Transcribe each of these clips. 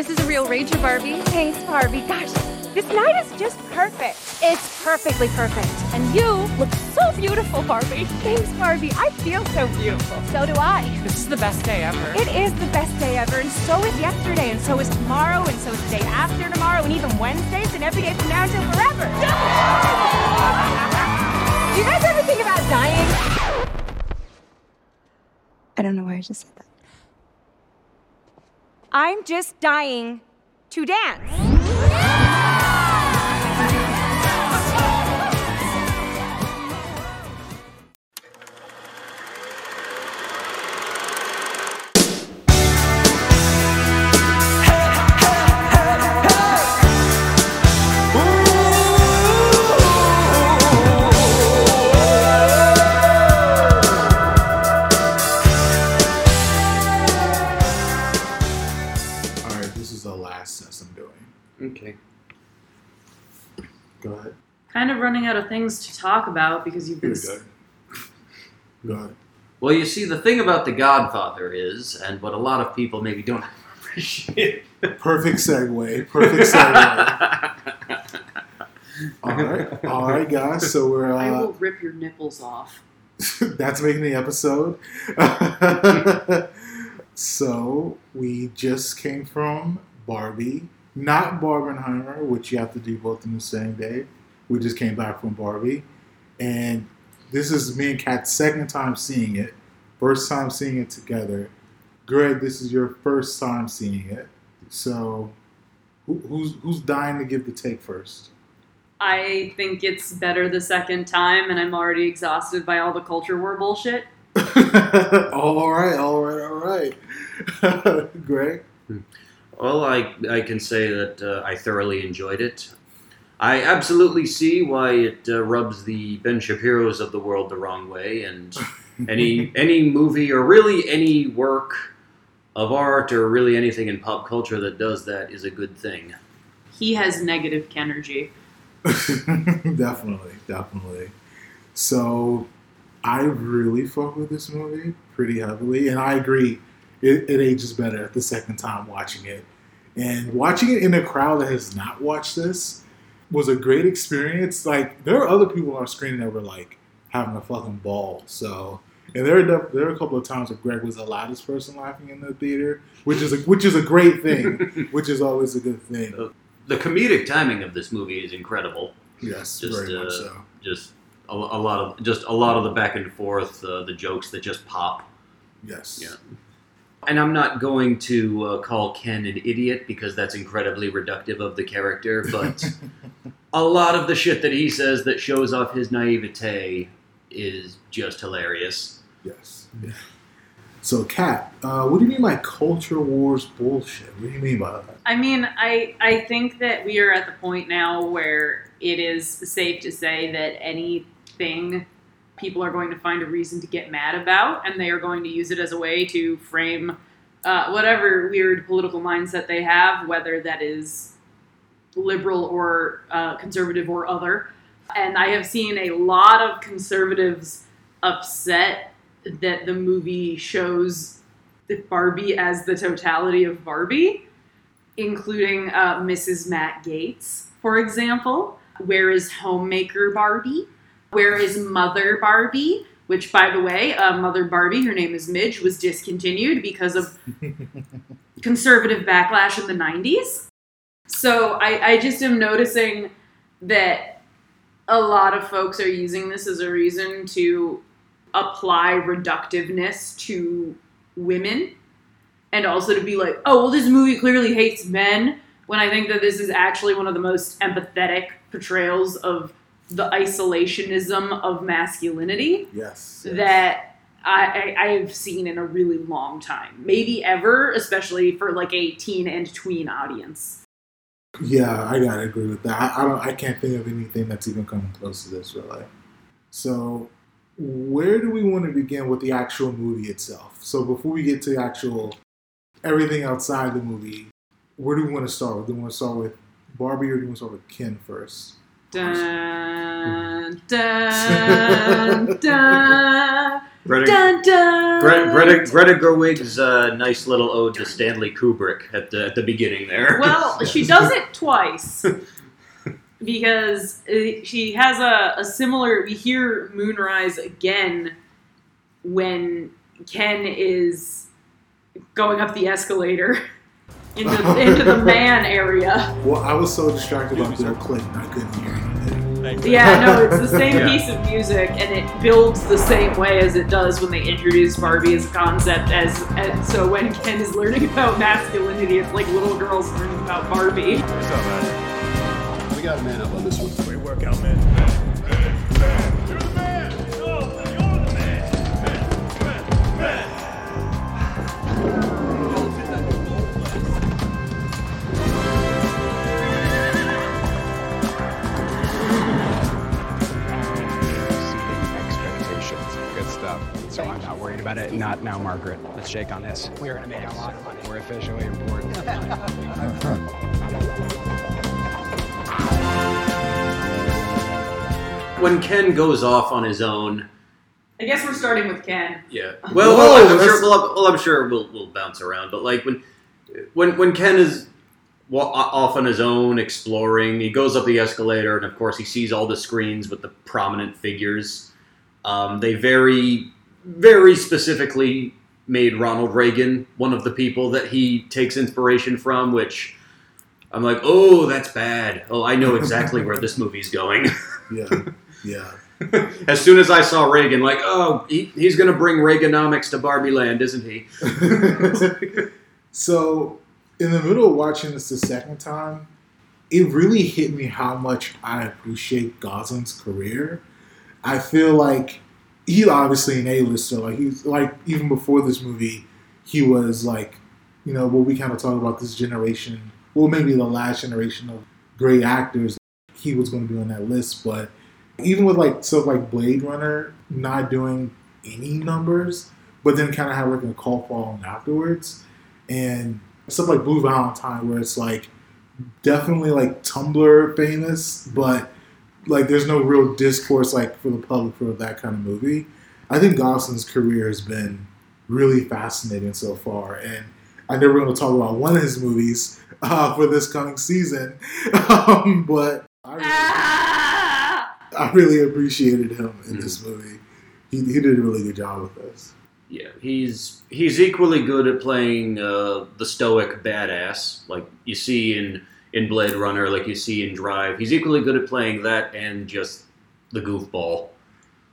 This is a real rager, Barbie. Thanks, Barbie. Gosh, this night is just perfect. It's perfectly perfect. And you look so beautiful, Barbie. Thanks, Barbie. I feel so beautiful. So do I. This is the best day ever. It is the best day ever, and so is yesterday, and so is tomorrow, and so is the day after tomorrow, and even Wednesdays, and every day from now until forever. Do you guys ever think about dying? I don't know why I just said that. I'm just dying to dance. Out of things to talk about because you've been. You're good. Go ahead. Well, you see, the thing about The Godfather is, and what a lot of people maybe don't appreciate. Perfect segue. Perfect segue. all right, all right, guys. So we're I will uh, rip your nipples off. that's making the episode. so we just came from Barbie, not Barbenheimer, which you have to do both in the same day. We just came back from Barbie, and this is me and Kat's second time seeing it. First time seeing it together. Greg, this is your first time seeing it. So, who, who's who's dying to give the take first? I think it's better the second time, and I'm already exhausted by all the culture war bullshit. all right, all right, all right. Greg, Well, I, I can say that uh, I thoroughly enjoyed it. I absolutely see why it uh, rubs the Ben Shapiro's of the world the wrong way, and any any movie or really any work of art or really anything in pop culture that does that is a good thing. He has negative energy. definitely, definitely. So, I really fuck with this movie pretty heavily, and I agree. It, it ages better the second time watching it, and watching it in a crowd that has not watched this was a great experience. Like there are other people on screen that were like having a fucking ball. So, and there are there are a couple of times where Greg was the loudest person laughing in the theater, which is a, which is a great thing, which is always a good thing. The comedic timing of this movie is incredible. Yes, Just, very much uh, so. Just a, a lot of just a lot of the back and forth, uh, the jokes that just pop. Yes. Yeah. And I'm not going to uh, call Ken an idiot because that's incredibly reductive of the character, but a lot of the shit that he says that shows off his naivete is just hilarious. Yes. Yeah. So, Kat, uh, what do you mean by culture wars bullshit? What do you mean by that? I mean, I I think that we are at the point now where it is safe to say that anything people are going to find a reason to get mad about, and they are going to use it as a way to frame uh, whatever weird political mindset they have, whether that is liberal or uh, conservative or other. And I have seen a lot of conservatives upset that the movie shows Barbie as the totality of Barbie including uh, Mrs. Matt Gaetz, for example. Where is Homemaker Barbie? Where is Mother Barbie? Which, by the way, uh, Mother Barbie, her name is Midge, was discontinued because of conservative backlash in the 90s. So I, I just am noticing that a lot of folks are using this as a reason to apply reductiveness to women and also to be like, oh, well, this movie clearly hates men, when I think that this is actually one of the most empathetic portrayals of the isolationism of masculinity Yes. that I, I, I've seen in a really long time. Maybe ever, especially for like a teen and tween audience. Yeah, I gotta agree with that. I, I don't. I can't think of anything that's even coming close to this, really. So, where do we want to begin with the actual movie itself? So, before we get to the actual everything outside the movie, where do we want to start with? Do we want to start with Barbie or do we want to start with Ken first? Dun, dun, dun. Greta, Dun dun. Greta, Greta, Greta Gerwig's uh, nice little ode to Stanley Kubrick at the at the beginning there. Well, she does it twice because uh, she has a, a similar. We hear Moonrise again when Ken is going up the escalator into into the man area. Well, I was so distracted by their click, I couldn't hear anything. Yeah, no, it's the same Yeah. piece of music, and it builds the same way as it does when they introduce Barbie as a concept. As, and so when Ken is learning about masculinity, it's like little girls learning about Barbie. What's up, man? We got a man up on this one. Great workout, man. Man, man, man. So I'm not worried about it. Not now, Margaret. Let's shake on this. We're gonna make a lot of money. We're officially important. when Ken goes off on his own, I guess we're starting with Ken. Yeah. Well, Whoa, well, I'm that's- sure. Well, well, I'm sure we'll, we'll bounce around. But like when, when when Ken is wa- off on his own exploring, he goes up the escalator, and of course he sees all the screens with the prominent figures. Um, they very, very specifically made Ronald Reagan one of the people that he takes inspiration from, which. I'm like, oh, that's bad. Oh, I know exactly where this movie's going. Yeah, yeah. as soon as I saw Reagan, like, oh, he, he's going to bring Reaganomics to Barbie Land, isn't he? so, in the middle of watching this the second time, it really hit me how much I appreciate Gosling's career. I feel like he's obviously an A-lister. Like he's like even before this movie, he was like, you know, what we kind of talk about this generation, well, maybe the last generation of great actors. He was going to be on that list, but even with like stuff like Blade Runner not doing any numbers, but then kind of have like a cult following afterwards, and stuff like Blue Valentine, where it's like definitely like Tumblr famous, but like there's no real discourse like for the public for that kind of movie. I think Gosling's career has been really fascinating so far, and I know we're going to talk about one of his movies uh, for this coming season, um, but I really, Ah! I really appreciated him in this movie. He, he did a really good job with this. Yeah, he's he's equally good at playing uh, the stoic badass, like you see in in Blade Runner, like you see in Drive. He's equally good at playing that and just the goofball.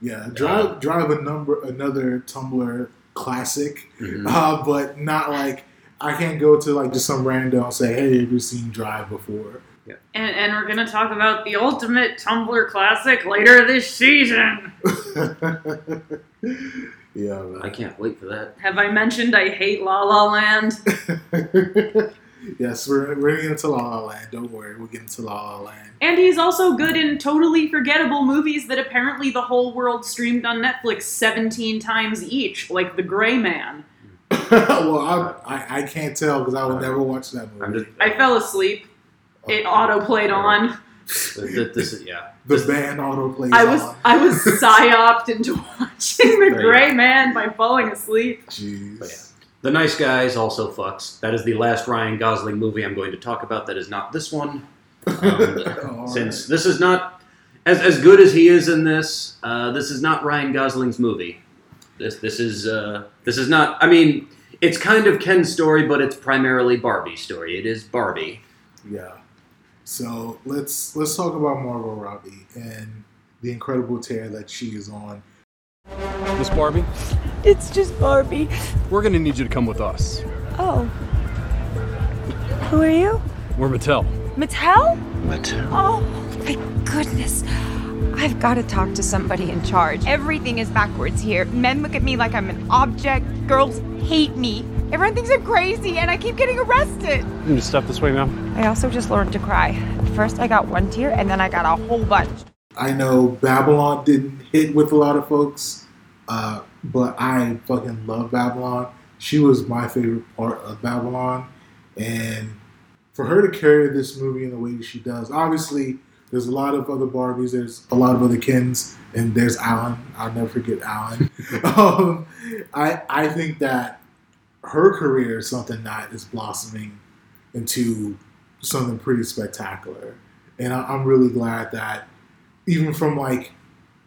Yeah, drive drive a number another Tumblr classic, Mhm. uh, but not like I can't go to like just some random and say, "Hey, have you seen Drive before?" And, and we're gonna talk about the ultimate Tumblr classic later this season. yeah, man. I can't wait for that. Have I mentioned I hate La La Land? yes, we're we're getting into La La Land. Don't worry, we'll get into La La Land. And he's also good in totally forgettable movies that apparently the whole world streamed on Netflix 17 times each, like The Gray Man. well, I, I I can't tell because I would never watch that I'm movie. I fell asleep. It auto played on. Th- th- This yeah. the band auto plays. I was on. I was psyoped into watching The Gray Man by falling asleep. Jeez. The Nice Guys also fucks. That is the last Ryan Gosling movie I'm going to talk about. That is not this one. Um, since this is not as as good as he is in this, uh, this is not Ryan Gosling's movie. This this is uh, this is not. I mean, it's kind of Ken's story, but it's primarily Barbie's story. It is Barbie. Yeah. So let's let's talk about Margot Robbie and the incredible tear that she is on. Miss Barbie, It's just Barbie. we're gonna need you to come with us. Oh. Who are you? We're Mattel. Mattel? Mattel. Oh, my goodness. I've got to talk to somebody in charge. Everything is backwards here. Men look at me like I'm an object. Girls hate me. Everyone thinks I'm crazy, and I keep getting arrested. You just step this way, ma'am. I also just learned to cry. First, I got one tear, and then I got a whole bunch. I know Babylon didn't hit with a lot of folks, uh, but I fucking love Babylon. She was my favorite part of Babylon, and for her to carry this movie in the way she does, obviously There's a lot of other Barbies. There's a lot of other Kens, and there's Alan. I'll never forget Alan. um, I I think that her career is something that is blossoming into something pretty spectacular, and I, I'm really glad that even from like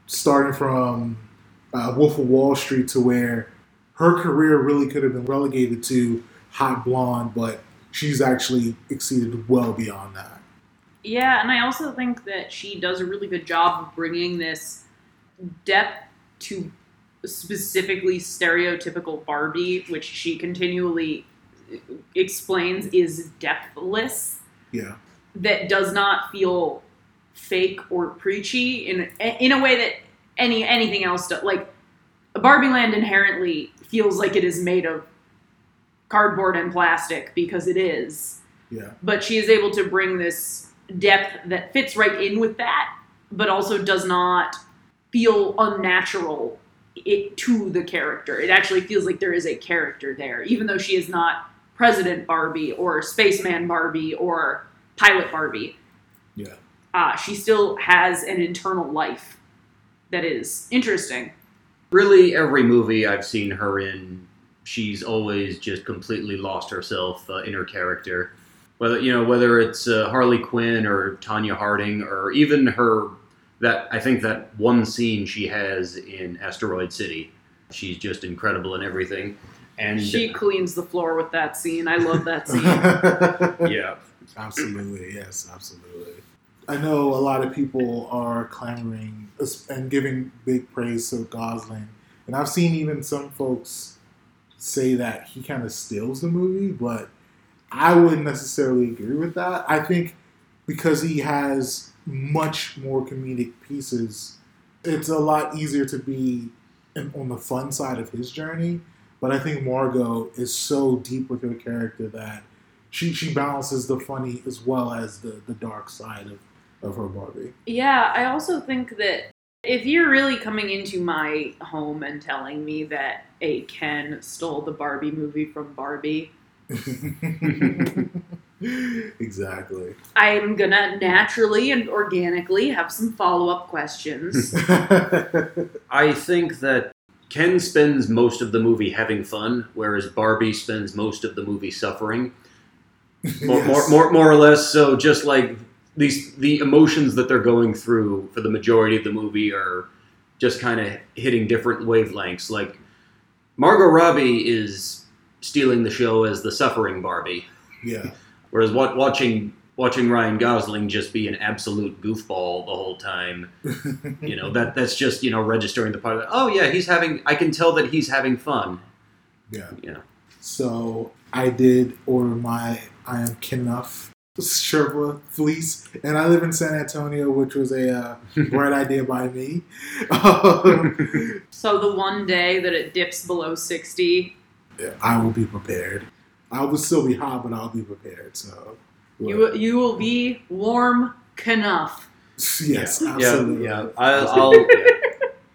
starting from uh, Wolf of Wall Street to where her career really could have been relegated to hot blonde, but she's actually exceeded well beyond that. Yeah, and I also think that she does a really good job of bringing this depth to specifically stereotypical Barbie, which she continually explains is depthless, Yeah. that does not feel fake or preachy in in a way that any anything else does. Like Barbie Land inherently feels like it is made of cardboard and plastic because it is Yeah. but she is able to bring this depth that fits right in with that, but also does not feel unnatural it to the character. It actually feels like there is a character there, even though she is not President Barbie or Spaceman Barbie or Pilot Barbie. Yeah. Uh, she still has an internal life that is interesting. Really, every movie I've seen her in, she's always just completely lost herself uh, in her character. Whether you know whether it's uh, Harley Quinn or Tonya Harding or even her that I think that one scene she has in Asteroid City, she's just incredible in everything. And She cleans the floor with that scene. I love that scene. yeah, absolutely. Yes, absolutely. I know a lot of people are clamoring and giving big praise to Gosling, and I've seen even some folks say that he kind of steals the movie, but I wouldn't necessarily agree with that. I think because he has much more comedic pieces, it's a lot easier to be on the fun side of his journey. But I think Margot is so deep with her character that she she balances the funny as well as the, the dark side of, of her Barbie. Yeah, I also think that if you're really coming into my home and telling me that a Ken stole the Barbie movie from Barbie, exactly. I'm gonna naturally and organically have some follow up questions. I think that Ken spends most of the movie having fun, whereas Barbie spends most of the movie suffering. More, Yes. more, more, more or less. So just like these, the emotions that they're going through for the majority of the movie are just kind of hitting different wavelengths. Like Margot Robbie is stealing the show as the suffering Barbie, yeah. whereas what, watching watching Ryan Gosling just be an absolute goofball the whole time you know that that's just you know registering the part of oh yeah he's having i can tell that he's having fun Yeah. Yeah. So I did order my I am Kenough Sherpa fleece, and I live in San Antonio, which was a uh, bright idea by me. Um, so the one day that it dips below 60, I will be prepared. I will still be hot, but I'll be prepared. So you you will be warm enough. yes, yeah absolutely. yeah I'll, I'll yeah.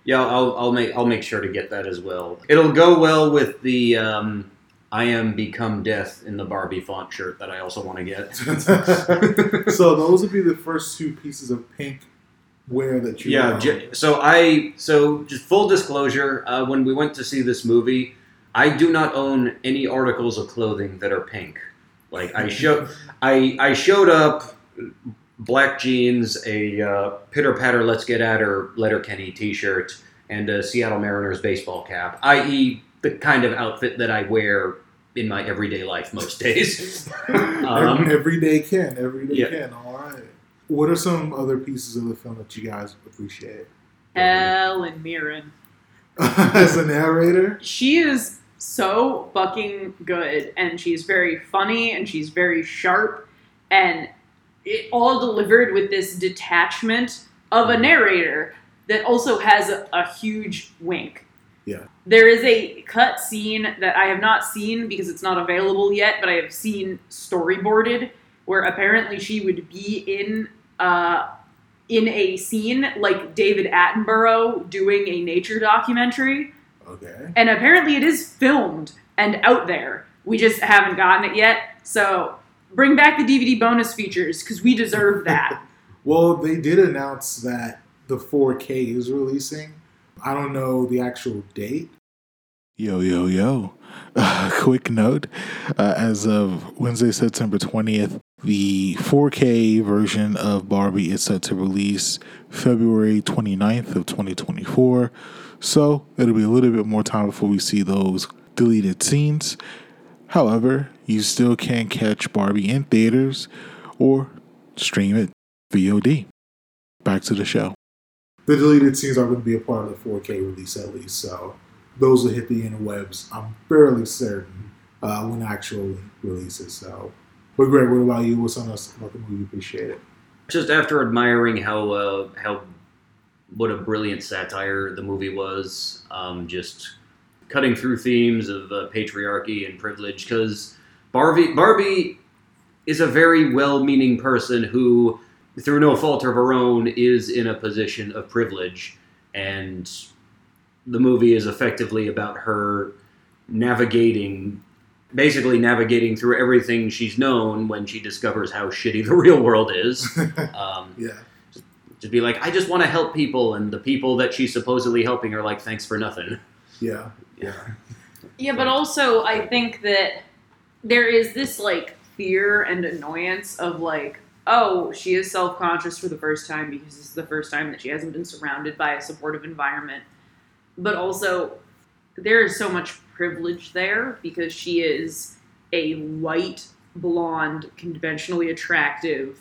yeah I'll, I'll make i'll make sure to get that as well it'll go well with the um i am become death in the barbie font shirt that i also want to get so those would be the first two pieces of pink wear that you Yeah. j- So I so just full disclosure. Uh, when we went to see this movie, I do not own any articles of clothing that are pink. Like I show, I I showed up, black jeans, a uh, pitter patter, let's get at her, Letterkenny T-shirt, and a Seattle Mariners baseball cap. I.e., the kind of outfit that I wear in my everyday life most days. um, Every- everyday Ken, everyday yeah. Ken. All right. What are some other pieces of the film that you guys appreciate Helen Mirren. as a narrator? She is so fucking good, and she's very funny, and she's very sharp, and it all delivered with this detachment of a narrator that also has a, a huge wink. Yeah. There is a cut scene that I have not seen because it's not available yet, but I have seen storyboarded where apparently she would be in uh, in a scene like David Attenborough doing a nature documentary, Okay. and apparently it is filmed and out there. We just haven't gotten it yet. So bring back the DVD bonus features because we deserve that. Well, they did announce that the 4K is releasing. I don't know the actual date. Yo, yo, yo. Uh, quick note uh, as of Wednesday, September 20th, the 4K version of Barbie is set to release February 29th of 2024. So it'll be a little bit more time before we see those deleted scenes. However, you still can catch Barbie in theaters or stream it VOD. Back to the show. The deleted scenes are going to be a part of the 4K release at least, so those will hit the interwebs. I'm fairly certain uh, when actual releases. So, but Greg, what about you? What's on us about the movie? Appreciate it. Just after admiring how uh, how what a brilliant satire the movie was, um, just cutting through themes of uh, patriarchy and privilege, because Barbie Barbie is a very well-meaning person who, through no fault of her own, is in a position of privilege, and the movie is effectively about her navigating basically navigating through everything she's known when she discovers how shitty the real world is um, Yeah. to be like i just want to help people and the people that she's supposedly helping are like thanks for nothing Yeah. yeah Yeah, but also I think that there is this like fear and annoyance of like, oh, she is self conscious for the first time because this is the first time that she hasn't been surrounded by a supportive environment. But also, there is so much privilege there because she is a white, blonde, conventionally attractive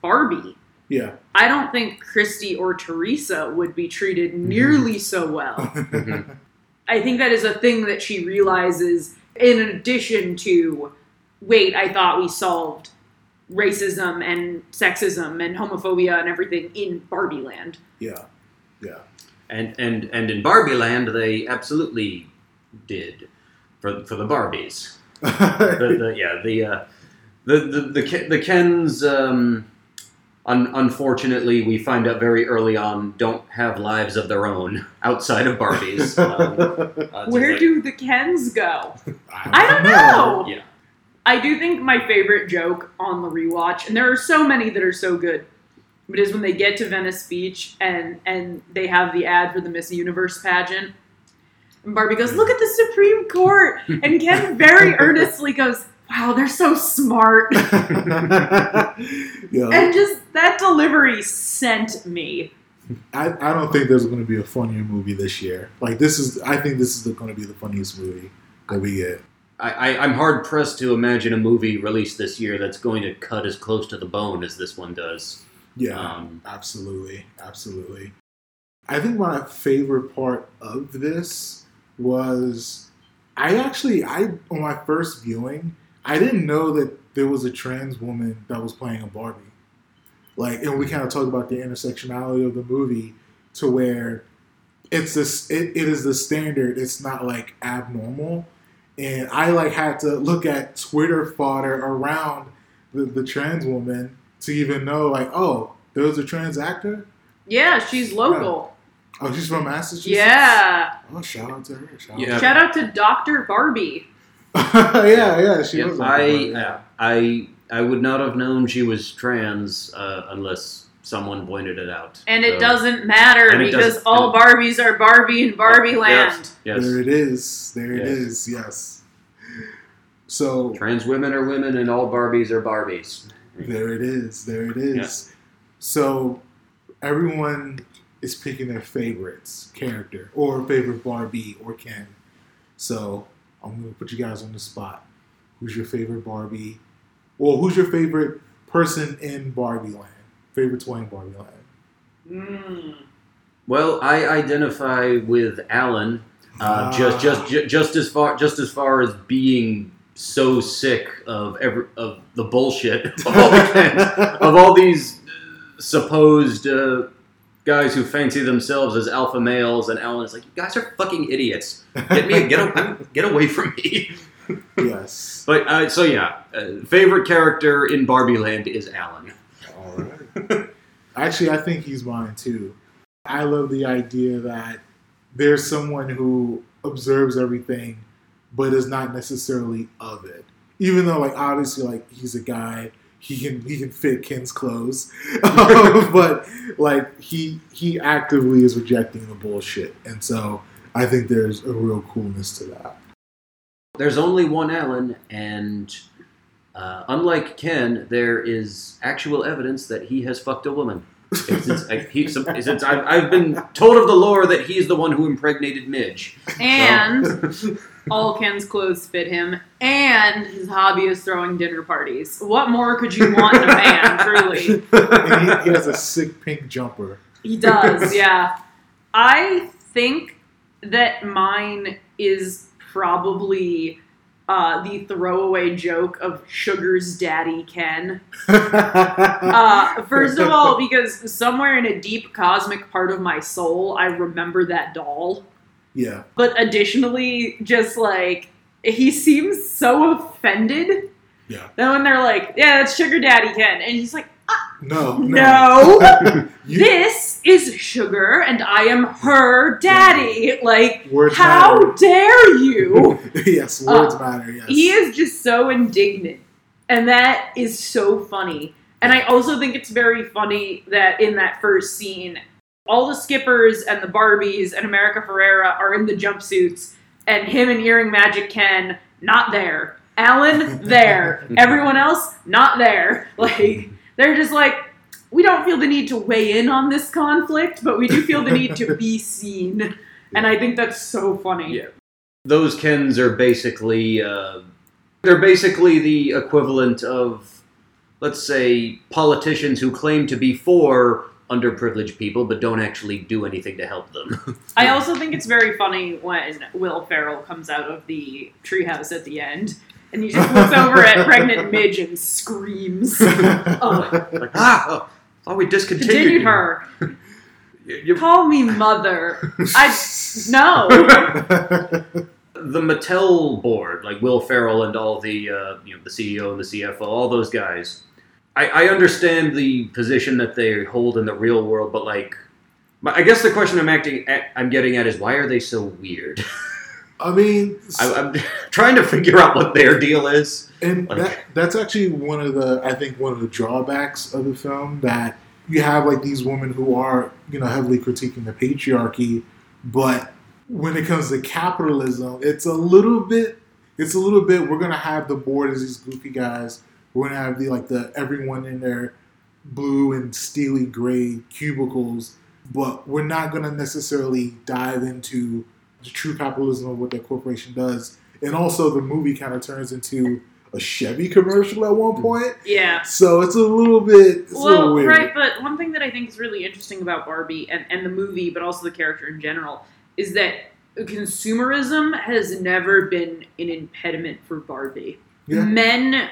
Barbie. Yeah. I don't think Christie or Teresa would be treated mm-hmm. nearly so well. Mm-hmm. I think that is a thing that she realizes in addition to wait, I thought we solved racism and sexism and homophobia and everything in Barbie land. yeah. Yeah. and and and in barbie land they absolutely did for for the barbies the, the, yeah the uh, the the the, the Kens um, un, unfortunately we find out very early on don't have lives of their own outside of Barbies. Um, uh, Where like- do the Kens go? I don't know. Yeah. I do think my favorite joke on the rewatch, and there are so many that are so good, but is when they get to Venice Beach and and they have the ad for the Miss Universe pageant. And Barbie goes, "Look at the Supreme Court," and Ken very earnestly goes, "Wow, they're so smart." yeah. And just that delivery sent me. I, I don't think there's going to be a funnier movie this year. Like this is, I think this is going to be the funniest movie that we get. I, I, I'm hard pressed to imagine a movie released this year that's going to cut as close to the bone as this one does. Yeah, Um, absolutely, absolutely. I think my favorite part of this was I actually I on my first viewing I didn't know that there was a trans woman that was playing a Barbie. Like, and we kind of talked about the intersectionality of the movie to where it's this it, it is the standard. It's not like abnormal. And I like had to look at Twitter fodder around the, the trans woman to even know like, oh, there was a trans actor. Yeah, she's local. Oh, she's from Massachusetts. Yeah. Oh, shout out to her. Shout Yeah. Shout out to Dr. Barbie. yeah, yeah, she Yeah, was. I, yeah. I I would not have known she was trans uh, unless someone pointed it out. And it doesn't matter it because doesn't- all Barbies are Barbie in Barbie Yes, land. Yes. There it is. There it Yes. is. Yes. So Trans women are women, and all Barbies are Barbies. there it is. There it is. So everyone is picking their favorites character or favorite Barbie or Ken. So I'm gonna put you guys on the spot. Who's your favorite Barbie? Well, who's your favorite person in Barbie Land? Favorite toy Barbie Land? Mm. Well, I identify with Alan. Uh, just, Ah. just, ju- just as far, just as far as being so sick of every of the bullshit of all, the, of all these supposed uh, guys who fancy themselves as alpha males, and Alan is like, "You guys are fucking idiots. Get me, get, a, get away from me." yes. But uh, so yeah, uh, favorite character in Barbie Land is Alan. Actually, I think he's mine too. I love the idea that there's someone who observes everything, but is not necessarily of it. Even though, like, obviously, like he's a guy, he can he can fit Ken's clothes, but like he he actively is rejecting the bullshit, and so I think there's a real coolness to that. There's only one Alan, and uh, unlike Ken, there is actual evidence that he has fucked a woman. Since, I, he, since I've, I've been told of the lore that he's the one who impregnated Midge. And all Ken's clothes fit him, and his hobby is throwing dinner parties. What more could you want in a man, truly? And he, he has a sick pink jumper. He does, yeah. I think that mine is probably uh, the throwaway joke of Sugar's daddy Ken. Uh, first of all, because somewhere in a deep cosmic part of my soul, I remember that doll. yeah, But additionally, just like he seems so offended. Yeah, that when they're like, "Yeah, that's Sugar Daddy Ken," and he's like, no, "No, You- this is Sugar, and I am her daddy." Like, Words how matter. dare you? yes, words Uh, matter. Yes, He is just so indignant. And that is so funny. And I also think it's very funny that in that first scene, all the skippers and the Barbies and America Ferrera are in the jumpsuits, and him and Earring Magic Ken, not there. Alan, there. Everyone else, not there. Like, they're just like, we don't feel the need to weigh in on this conflict, but we do feel the need to be seen. And I think that's so funny. Yeah. Those Kens are basically uh, they're basically the equivalent of, let's say, politicians who claim to be for underprivileged people but don't actually do anything to help them. I also think it's very funny when Will Ferrell comes out of the treehouse at the end and he just looks over at pregnant Midge and screams. Oh, like, ah, oh, thought we discontinued continued you. her. You- you- Call me mother. I no. the Mattel board, like Will Ferrell and all the uh, you know the CEO and the CFO, all those guys. I, I understand the position that they hold in the real world, but like, my- I guess the question I'm acting at, I'm getting at is why are they so weird? I mean, I, I'm trying to figure out what their deal is. And Like- that, that's actually one of the I think one of the drawbacks of the film that you have like these women who are you know heavily critiquing the patriarchy, but when it comes to capitalism, it's a little bit it's a little bit we're gonna have the board as these goofy guys. We're gonna have the like the everyone in their blue and steely gray cubicles, but we're not gonna necessarily dive into the true capitalism of what that corporation does. And also the movie kind of turns into a Chevy commercial at one mm. point. Yeah. So it's a little bit it's a little Well, weird. right, but one thing that I think is really interesting about Barbie and, and the movie, but also the character in general, is that consumerism has never been an impediment for Barbie. Yeah. Men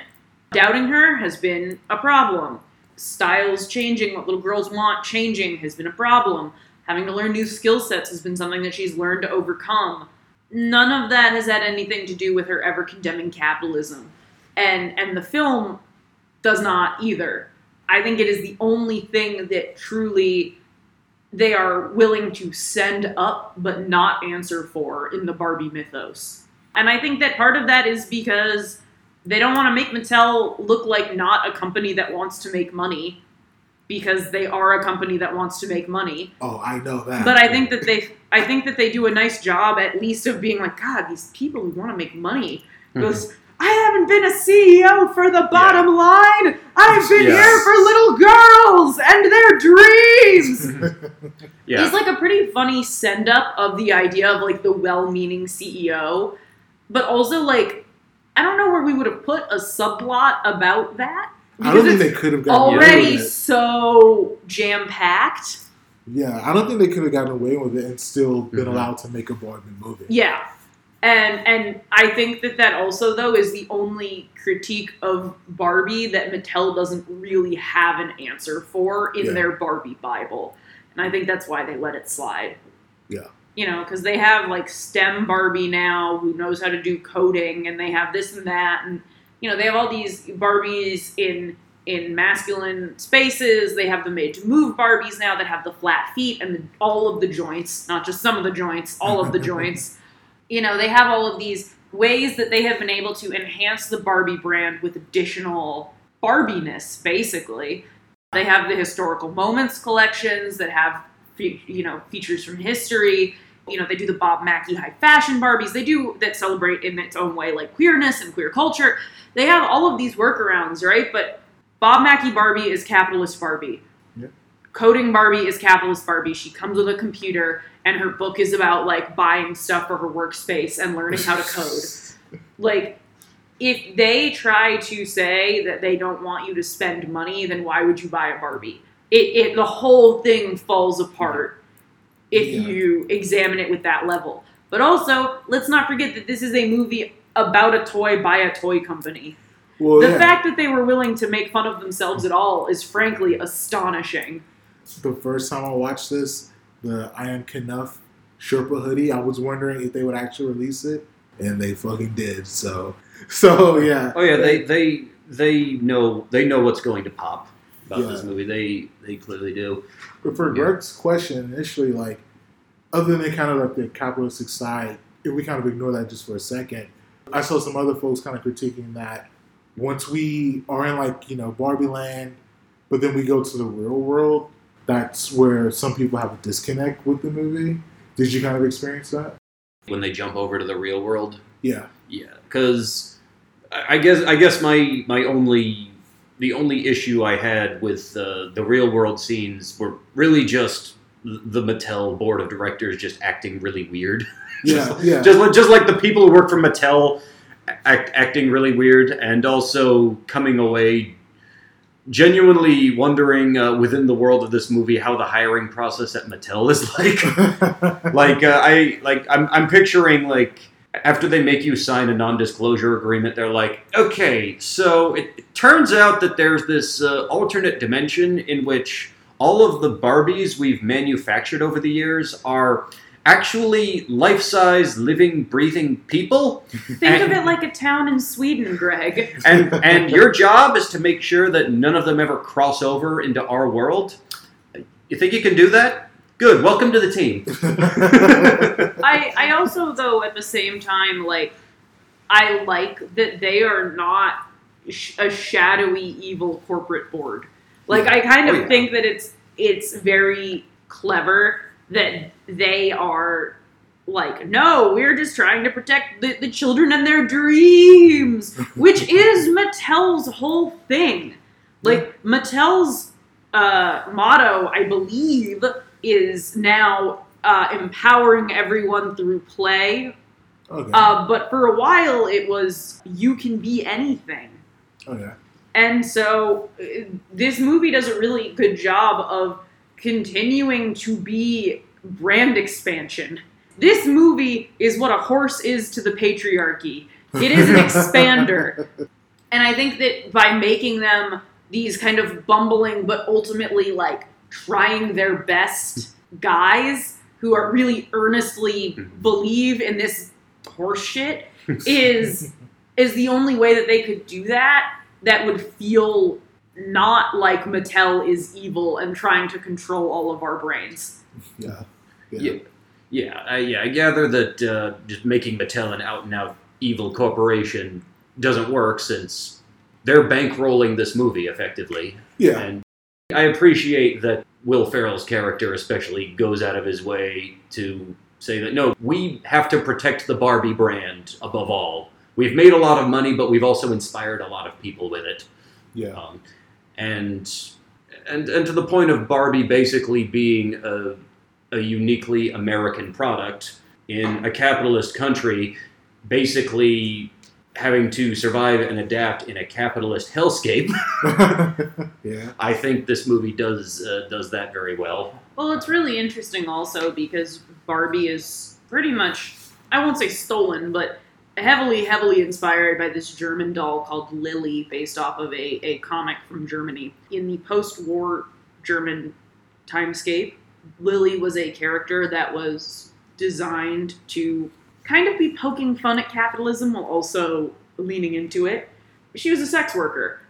doubting her has been a problem. Styles changing, what little girls want changing has been a problem. Having to learn new skill sets has been something that she's learned to overcome. None of that has had anything to do with her ever condemning capitalism. And and the film does not either. I think it is the only thing that truly they are willing to send up but not answer for in the Barbie mythos. And I think that part of that is because they don't want to make Mattel look like not a company that wants to make money because they are a company that wants to make money. oh, I know that. But I think that they I think that they do a nice job at least of being like, God, these people who want to make money. Mm-hmm. Goes, I haven't been a CEO for the bottom line. I've been Yeah. here for little girls and their dreams. Yeah, He's like a pretty funny send up of the idea of like the well meaning CEO, but also like I don't know where we would have put a subplot about that. I don't think they could have gotten already away with it. Already so jam packed. Yeah, I don't think they could have gotten away with it and still been Mhm. allowed to make a Barbie movie. Yeah. And and I think that that also though is the only critique of Barbie that Mattel doesn't really have an answer for in Yeah. their Barbie Bible. And I think that's why they let it slide. Yeah. You know, because they have like STEM Barbie now who knows how to do coding and they have this and that and you know, they have all these Barbies in in masculine spaces. They have the made to move Barbies now that have the flat feet and the, all of the joints, not just some of the joints, all of the joints. You know, they have all of these ways that they have been able to enhance the Barbie brand with additional Barbiness, basically. They have the historical moments collections that have, you know, features from history. You know, they do the Bob Mackie high fashion Barbies. They do that celebrate in its own way, like queerness and queer culture. They have all of these workarounds, right? But Bob Mackie Barbie is capitalist Barbie. Yeah. Coding Barbie is capitalist Barbie. She comes with a computer, and her book is about like buying stuff for her workspace and learning how to code. like, if they try to say that they don't want you to spend money, then why would you buy a Barbie? It, it the whole thing falls apart if Yeah. you examine it with that level. But also, let's not forget that this is a movie about a toy by a toy company. Well, the yeah. fact that they were willing to make fun of themselves at all is frankly astonishing. the first time I watched this, the I Am Kenough Sherpa hoodie, I was wondering if they would actually release it, and they fucking did. So, so yeah. Oh yeah, they they they know they know what's going to pop about Yeah. this movie. They they clearly do. But for Yeah. Greg's question initially, like, other than kind of like the capitalistic side, if we kind of ignore that just for a second, I saw some other folks kind of critiquing that once we are in like you know Barbie Land, but then we go to the real world, that's where some people have a disconnect with the movie. Did you kind of experience that? When they jump over to the real world, Yeah. Yeah, because I I guess I guess my my only the only issue I had with uh, the real world scenes were really just the Mattel board of directors just acting really weird. Yeah, just, yeah. just like- just like the people who work for Mattel act, acting really weird, and also coming away genuinely wondering uh, within the world of this movie how the hiring process at Mattel is like like uh, I like I'm I'm picturing like after they make you sign a non-disclosure agreement, they're like, okay, so it, it turns out that there's this uh, alternate dimension in which all of the Barbies we've manufactured over the years are actually life-size, living, breathing people. Think of it like a town in Sweden, Greg. and and your job is to make sure that none of them ever cross over into our world. You think you can do that? Good. Welcome to the team. I, I also though at the same time like I like that they are not sh- a shadowy evil corporate board. Like I kind of Oh, yeah. think that it's it's very clever that they are like no we're just trying to protect the, the children and their dreams which is mattel's whole thing like mattel's uh, motto i believe is now uh, empowering everyone through play okay. uh, but for a while it was you can be anything okay. And so uh, this movie does a really good job of continuing to be brand expansion. This movie is what a horse is to the patriarchy. It is an expander. And I think that by making them these kind of bumbling but ultimately like trying their best guys who are really earnestly believe in this horse shit is is the only way that they could do that that would feel not like Mattel is evil and trying to control all of our brains. Yeah. Yeah, yeah, I, yeah. I gather that uh, just making Mattel an out-and-out evil corporation doesn't work since they're bankrolling this movie effectively. Yeah. And I appreciate that Will Ferrell's character, especially, goes out of his way to say that no, we have to protect the Barbie brand above all. We've made a lot of money, but we've also inspired a lot of people with it. Yeah. Um, and and and to the point of Barbie basically being a, a uniquely American product in a capitalist country, basically having to survive and adapt in a capitalist hellscape. yeah. I think this movie does uh, does that very well. Well, it's really interesting also because Barbie is pretty much, I won't say stolen, but heavily, heavily inspired by this German doll called Lilli, based off of a, a comic from Germany. In the post war German timescape, Lilli was a character that was designed to kind of be poking fun at capitalism while also leaning into it. She was a sex worker.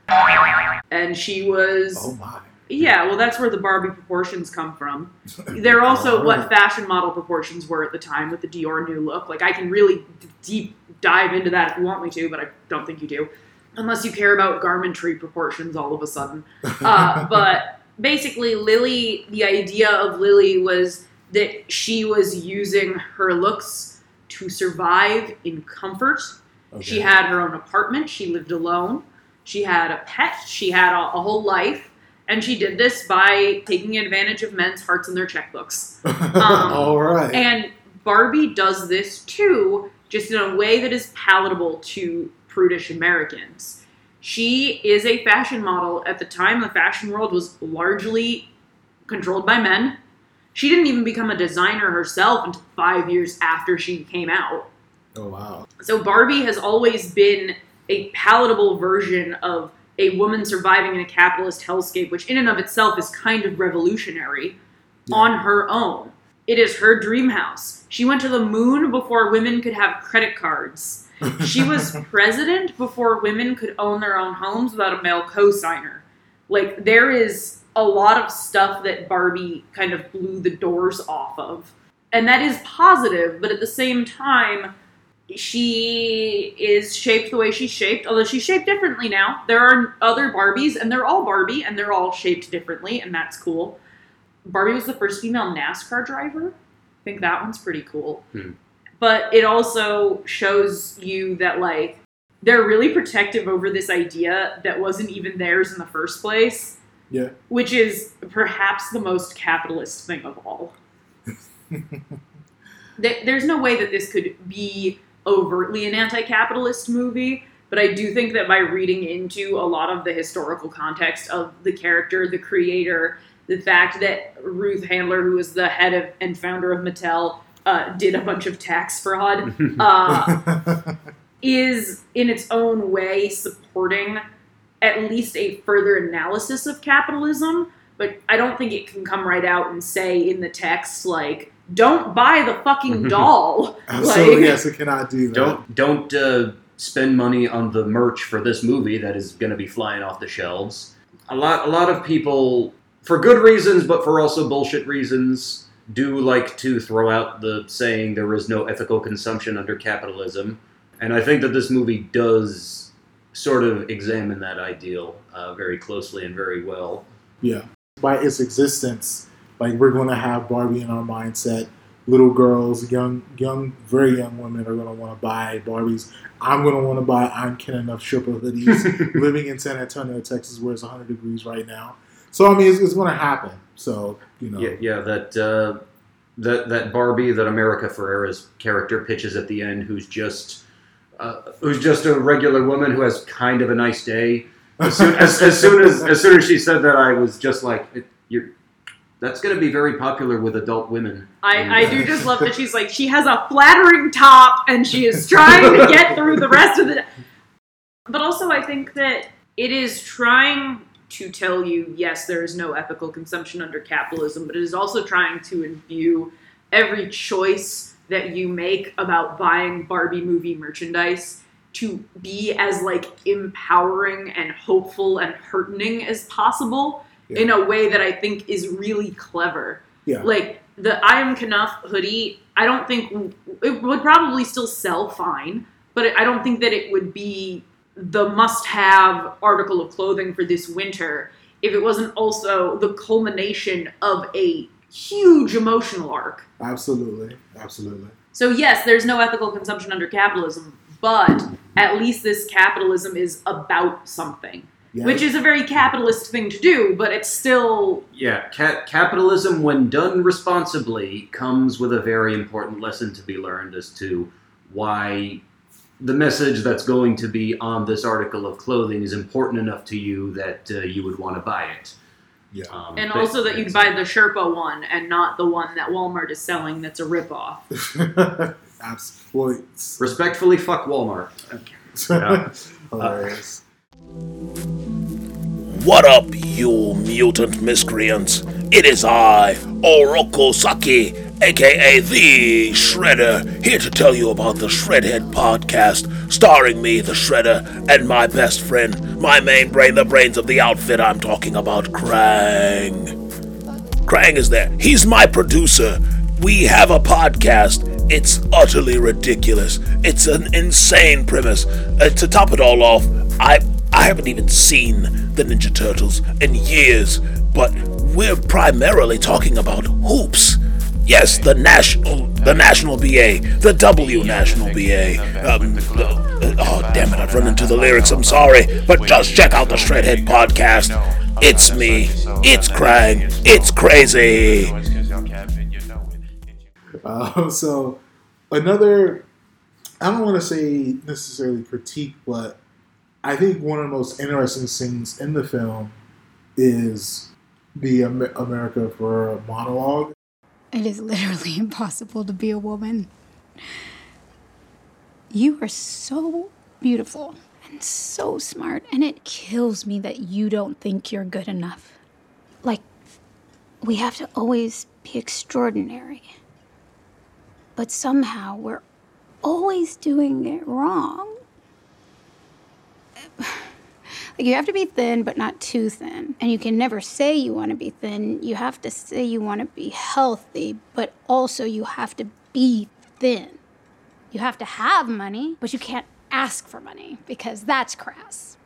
And she was Oh my. yeah, well, that's where the Barbie proportions come from. They're oh, also what fashion model proportions were at the time with the Dior new look. Like, I can really deep dive into that if you want me to, but I don't think you do. unless you care about garmentry proportions all of a sudden. Uh, but basically, Lilli, the idea of Lilli was that she was using her looks to survive in comfort. She had her own apartment, she lived alone, she had a pet, she had a, a whole life. And she did this by taking advantage of men's hearts and their checkbooks. All right. And Barbie does this too, just in a way that is palatable to prudish Americans. She is a fashion model. At the time, the fashion world was largely controlled by men. She didn't even become a designer herself until five years after she came out. oh wow. So Barbie has always been a palatable version of a woman surviving in a capitalist hellscape, which in and of itself is kind of revolutionary Yeah. on her own. It is her dream house. She went to the moon before women could have credit cards. She was president before women could own their own homes without a male co-signer. Like there is a lot of stuff that Barbie kind of blew the doors off of. And that is positive, but at the same time, she is shaped the way she's shaped, although she's shaped differently now. There are other Barbies, and they're all Barbie, and they're all shaped differently, and that's cool. Barbie was the first female NASCAR driver. I think that one's pretty cool. Hmm. But it also shows you that, like, they're really protective over this idea that wasn't even theirs in the first place, Yeah. which is perhaps the most capitalist thing of all. There's no way that this could be overtly an anti capitalist movie, but I do think that by reading into a lot of the historical context of the character, the creator, the fact that Ruth Handler, who was the head of and founder of Mattel, uh, did a bunch of tax fraud, uh, is in its own way supporting at least a further analysis of capitalism, but I don't think it can come right out and say in the text like don't buy the fucking doll. Absolutely, like, yes, it cannot do that. Don't don't uh, spend money on the merch for this movie that is going to be flying off the shelves. A lot a lot of people, for good reasons, but for also bullshit reasons, do like to throw out the saying there is no ethical consumption under capitalism, and I think that this movie does sort of examine that ideal uh, very closely and very well. Yeah. By its existence, like we're going to have Barbie in our mindset. Little girls, young, young, very young women are going to want to buy Barbies. I'm going to want to buy I'm Kenough stripper hoodies. living in San Antonio, Texas, where it's 100 degrees right now. So I mean, it's, it's going to happen. So you know, Yeah, yeah, that uh, that that Barbie that America Ferrera's character pitches at the end, who's just uh, who's just a regular woman who has kind of a nice day. As soon as, as soon as as soon as she said that, I was just like, it, "You're that's going to be very popular with adult women." I, I do just love that she's like she has a flattering top and she is trying to get through the rest of the but also i think that it is trying to tell you yes there is no ethical consumption under capitalism but it is also trying to imbue every choice that you make about buying barbie movie merchandise to be as like empowering and hopeful and heartening as possible Yeah. in a way that i think is really clever yeah, like the I am Kenough hoodie, I don't think it would probably still sell fine, but I don't think that it would be the must-have article of clothing for this winter if it wasn't also the culmination of a huge emotional arc. absolutely, absolutely. So yes, there's no ethical consumption under capitalism, but at least this capitalism is about something, Yeah. which is a very capitalist thing to do, but it's still Yeah, ca- capitalism, when done responsibly, comes with a very important lesson to be learned as to why the message that's going to be on this article of clothing is important enough to you that uh, you would want to buy it. yeah. Um, And also that you'd buy the Sherpa one and not the one that Walmart is selling that's a ripoff. Absolutely. Respectfully, fuck Walmart. Yeah. Hilarious. What up, you mutant miscreants? It is I, Oroku Saki, aka The Shredder, here to tell you about the Shredhead podcast, starring me, the Shredder, and my best friend, my main brain, the brains of the outfit I'm talking about, Krang. Krang is there. He's my producer. We have a podcast. It's utterly ridiculous. It's an insane premise. Uh, to top it all off, I I haven't even seen the Ninja Turtles in years, but we're primarily talking about hoops. Yes, the national, the national BA, the W national BA. Um, the- oh damn it! I've run into the lyrics. I'm sorry, but just check out the Shredhead podcast. It's me. It's Krang. It's crazy. Uh, so another, I don't want to say necessarily critique, but I think one of the most interesting scenes in the film is the Amer- America Ferrera monologue. It is literally impossible to be a woman. You are so beautiful and so smart, and it kills me that you don't think you're good enough. Like, we have to always be extraordinary. But somehow we're always doing it wrong. Like you have to be thin, but not too thin. And you can never say you want to be thin. You have to say you want to be healthy, but also you have to be thin. You have to have money, but you can't ask for money because that's crass.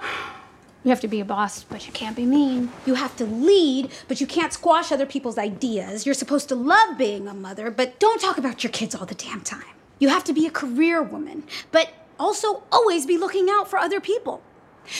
You have to be a boss, but you can't be mean. You have to lead, but you can't squash other people's ideas. You're supposed to love being a mother, but don't talk about your kids all the damn time. You have to be a career woman, but also always be looking out for other people.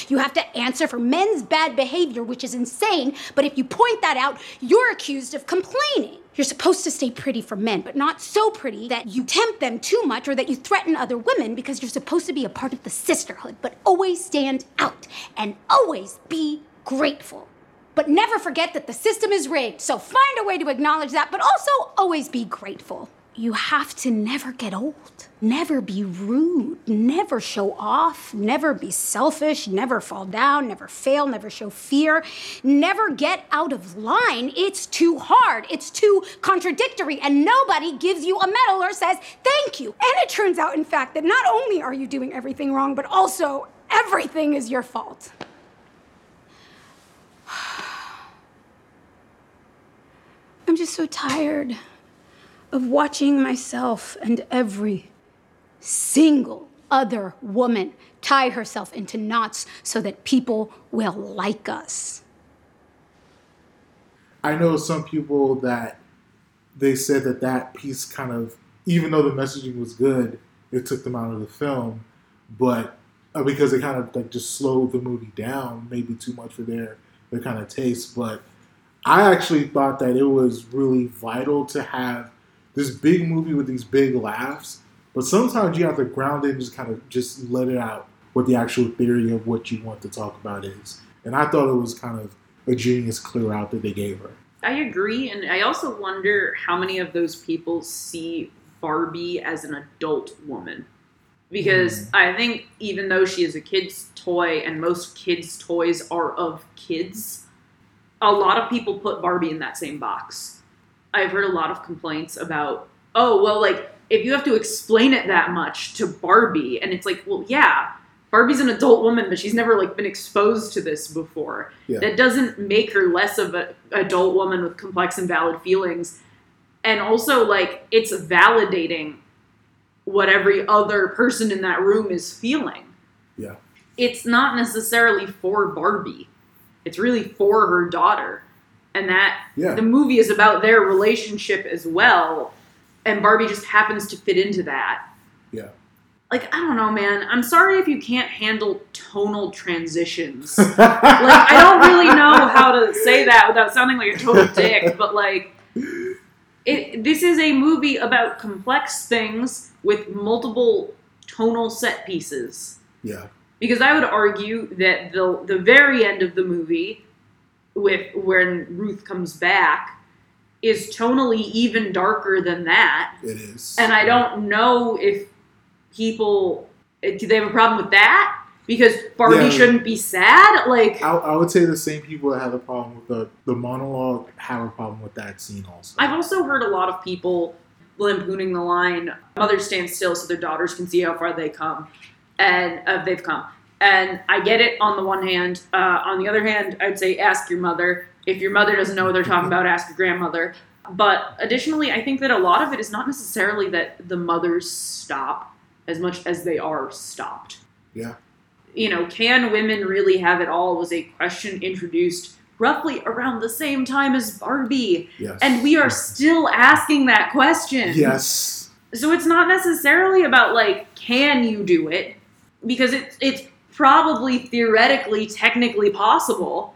You have to answer for men's bad behavior, which is insane, but if you point that out, you're accused of complaining. You're supposed to stay pretty for men, but not so pretty that you tempt them too much or that you threaten other women because you're supposed to be a part of the sisterhood, but always stand out and always be grateful. But never forget that the system is rigged, so find a way to acknowledge that, but also always be grateful. You have to never get old, never be rude, never show off, never be selfish, never fall down, never fail, never show fear, never get out of line. It's too hard, it's too contradictory, and nobody gives you a medal or says thank you. And it turns out, in fact, that not only are you doing everything wrong, but also everything is your fault. I'm just so tired of watching myself and every single other woman tie herself into knots so that people will like us. I know some people that they said that that piece kind of, even though the messaging was good, it took them out of the film, but uh, because it kind of like just slowed the movie down, maybe too much for their their kind of taste. But I actually thought that it was really vital to have this big movie with these big laughs. But sometimes you have to ground it and just kind of just let it out what the actual theory of what you want to talk about is. And I thought it was kind of a genius clear out that they gave her. I agree, and I also wonder how many of those people see Barbie as an adult woman. Because mm. I think even though she is a kid's toy and most kids' toys are of kids, a lot of people put Barbie in that same box. I've heard a lot of complaints about, oh, well, like, if you have to explain it that much to Barbie, and it's like, well, yeah, Barbie's an adult woman, but she's never like been exposed to this before. Yeah. That doesn't make her less of an adult woman with complex and valid feelings. And also, like, it's validating what every other person in that room is feeling. Yeah. It's not necessarily for Barbie. It's really for her daughter. And that Yeah. the movie is about their relationship as well. And Barbie just happens to fit into that Yeah. like I don't know, man. I'm sorry if you can't handle tonal transitions. like I don't really know how to say that without sounding like a total dick, but like it this is a movie about complex things with multiple tonal set pieces. Yeah. Because I would argue that the the very end of the movie with when Ruth comes back is tonally even darker than that. It is. And I don't know if people do they have a problem with that because Barbie Yeah. shouldn't be sad. Like I, I would say the same people that have a problem with the, the monologue have a problem with that scene also. I've also heard a lot of people lampooning the line mothers stand still so their daughters can see how far they come and uh, they've come and i get it on the one hand uh, on the other hand i'd say ask your mother if your mother doesn't know what they're talking about ask your grandmother but additionally i think that a lot of it is not necessarily that the mothers stop as much as they are stopped Yeah. You know, can women really have it all? Was a question introduced roughly around the same time as Barbie. Yes. And we are still asking that question. Yes. So it's not necessarily about like, can you do it? Because it's it's probably theoretically, technically possible,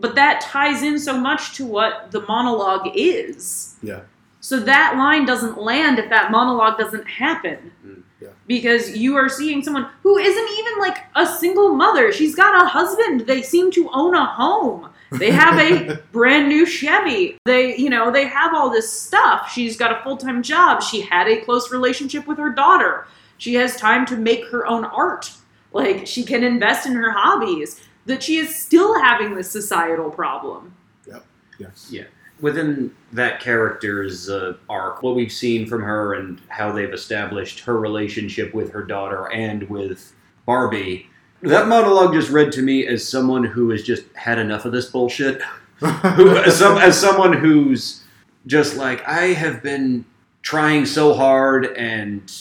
but that ties in so much to what the monologue is. Yeah. So that line doesn't land if that monologue doesn't happen. Mm, yeah. Because you are seeing someone who isn't even like a single mother. She's got a husband. They seem to own a home. They have a brand new Chevy. They, you know, they have all this stuff. She's got a full time job. She had a close relationship with her daughter. She has time to make her own art. Like, she can invest in her hobbies. That she is still having this societal problem. Yep. Yes. Yeah. Within that character's uh, arc, what we've seen from her and how they've established her relationship with her daughter and with Barbie, that monologue just read to me as someone who has just had enough of this bullshit. who, as, some, as someone who's just like, I have been trying so hard and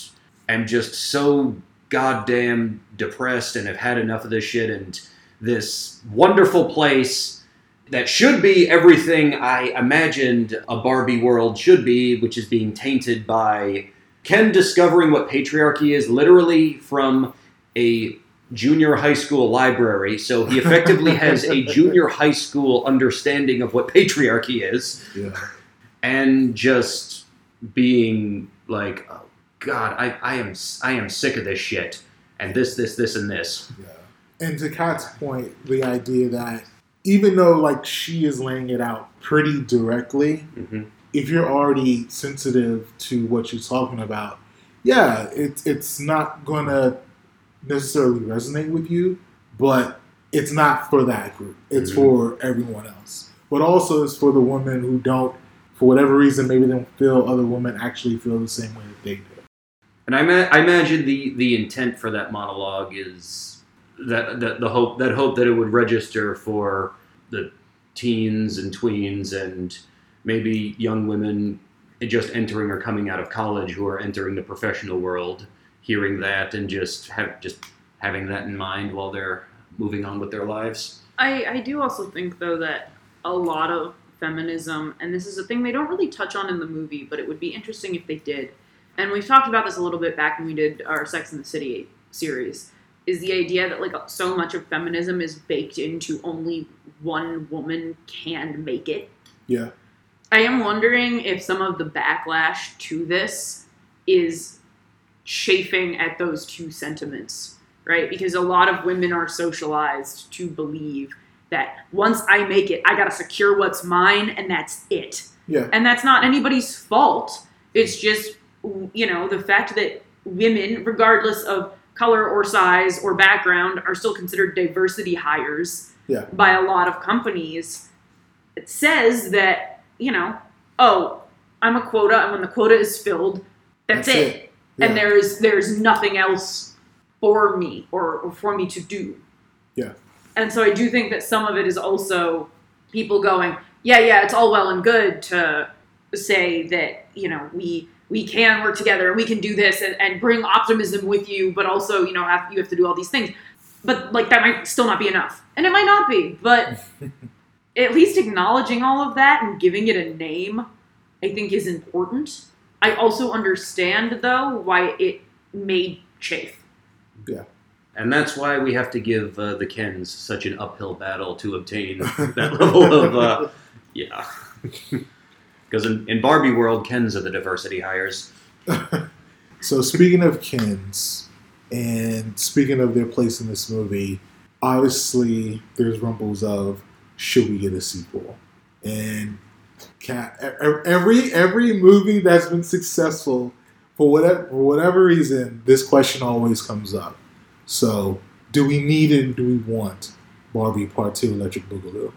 am just so goddamn depressed and have had enough of this shit and this wonderful place that should be everything I imagined a Barbie world should be, which is being tainted by Ken discovering what patriarchy is literally from a junior high school library. So he effectively has a junior high school understanding of what patriarchy is Yeah. and just being like, God, I, I am I am sick of this shit and this this this and this. And to Kat's point, the idea that even though like she is laying it out pretty directly, if you're already sensitive to what she's talking about, yeah, it's it's not gonna necessarily resonate with you, but it's not for that group. It's Mhm. for everyone else. But also it's for the women who don't, for whatever reason, maybe they don't feel other women actually feel the same way that they do. And I, ma- I imagine the, the intent for that monologue is that, that the hope that hope that it would register for the teens and tweens and maybe young women just entering or coming out of college who are entering the professional world, hearing that and just have just having that in mind while they're moving on with their lives. I, I do also think though that a lot of feminism, and this is a thing they don't really touch on in the movie, but it would be interesting if they did. And we've talked about this a little bit back when we did our Sex in the City series. Is the idea that like so much of feminism is baked into only one woman can make it. Yeah. I am wondering if some of the backlash to this is chafing at those two sentiments, right? Because a lot of women are socialized to believe that once I make it, I gotta secure what's mine and that's it. Yeah. And that's not anybody's fault. It's just, you know, the fact that women, regardless of color or size or background, are still considered diversity hires Yeah. by a lot of companies. It says that, you know, oh, I'm a quota, and when the quota is filled, that's, That's it. it. And there's there's nothing else for me or, or for me to do. Yeah. And so I do think that some of it is also people going, yeah, yeah, it's all well and good to say that, you know, we we can work together and we can do this and, and bring optimism with you, but also, you know, have you have to do all these things. But like that might still not be enough. And it might not be, but at least acknowledging all of that and giving it a name, I think is important. I also understand though why it may chafe. Yeah. And that's why we have to give uh, the Kens such an uphill battle to obtain that level of, uh, yeah. Because in, in Barbie world, Kens are the diversity hires. So speaking of Kens, and speaking of their place in this movie, obviously there's rumbles of should we get a sequel? And every every movie that's been successful for whatever for whatever reason, this question always comes up. So do we need and do we want Barbie Part Two Electric Boogaloo?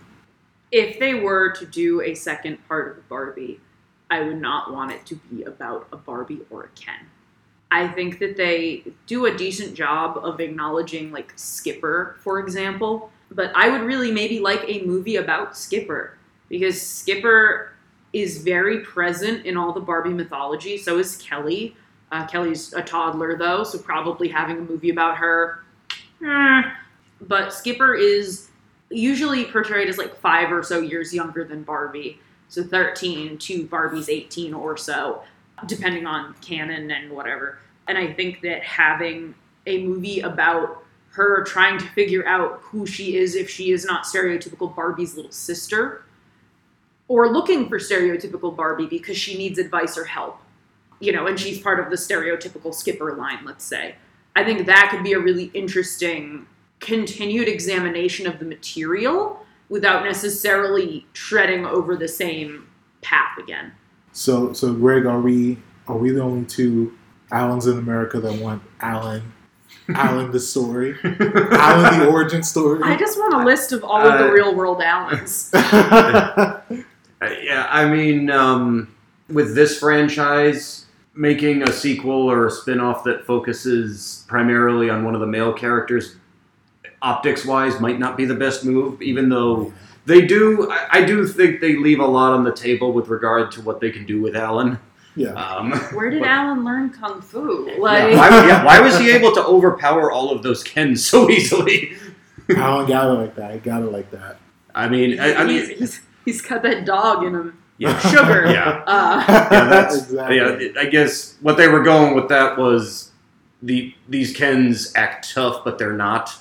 If they were to do a second part of Barbie, I would not want it to be about a Barbie or a Ken. I think that they do a decent job of acknowledging, like, Skipper, for example. But I would really maybe like a movie about Skipper because Skipper is very present in all the Barbie mythology. So is Kelly. Uh, Kelly's a toddler, though, so probably having a movie about her but Skipper is usually portrayed as like five or so years younger than Barbie. So 13 to Barbie's 18 or so, depending on canon and whatever. And I think that having a movie about her trying to figure out who she is if she is not stereotypical Barbie's little sister, or looking for stereotypical Barbie because she needs advice or help, you know, and she's part of the stereotypical skipper line, let's say. I think that could be a really interesting continued examination of the material without necessarily treading over the same path again. So, so Greg, are we are we the only two Allens in America that want Allan, Allan the story, Allan the origin story? I just want a list of all of the Uh, real world Allens. Uh, yeah, I mean, um, with this franchise, making a sequel or a spin off that focuses primarily on one of the male characters, optics wise, might not be the best move, even though they do. I, I do think they leave a lot on the table with regard to what they can do with Allan. Yeah. Um, Where did but- Allan learn kung fu? yeah, why, yeah, why was he able to overpower all of those Kens so easily? Allan got it like that. I got it like that. I mean, I, I he's, mean, he's, he's got that dog in him. yeah, Sugar. yeah. Uh, yeah, that's Exactly. yeah. I guess what they were going with that was the these Kens act tough, but they're not.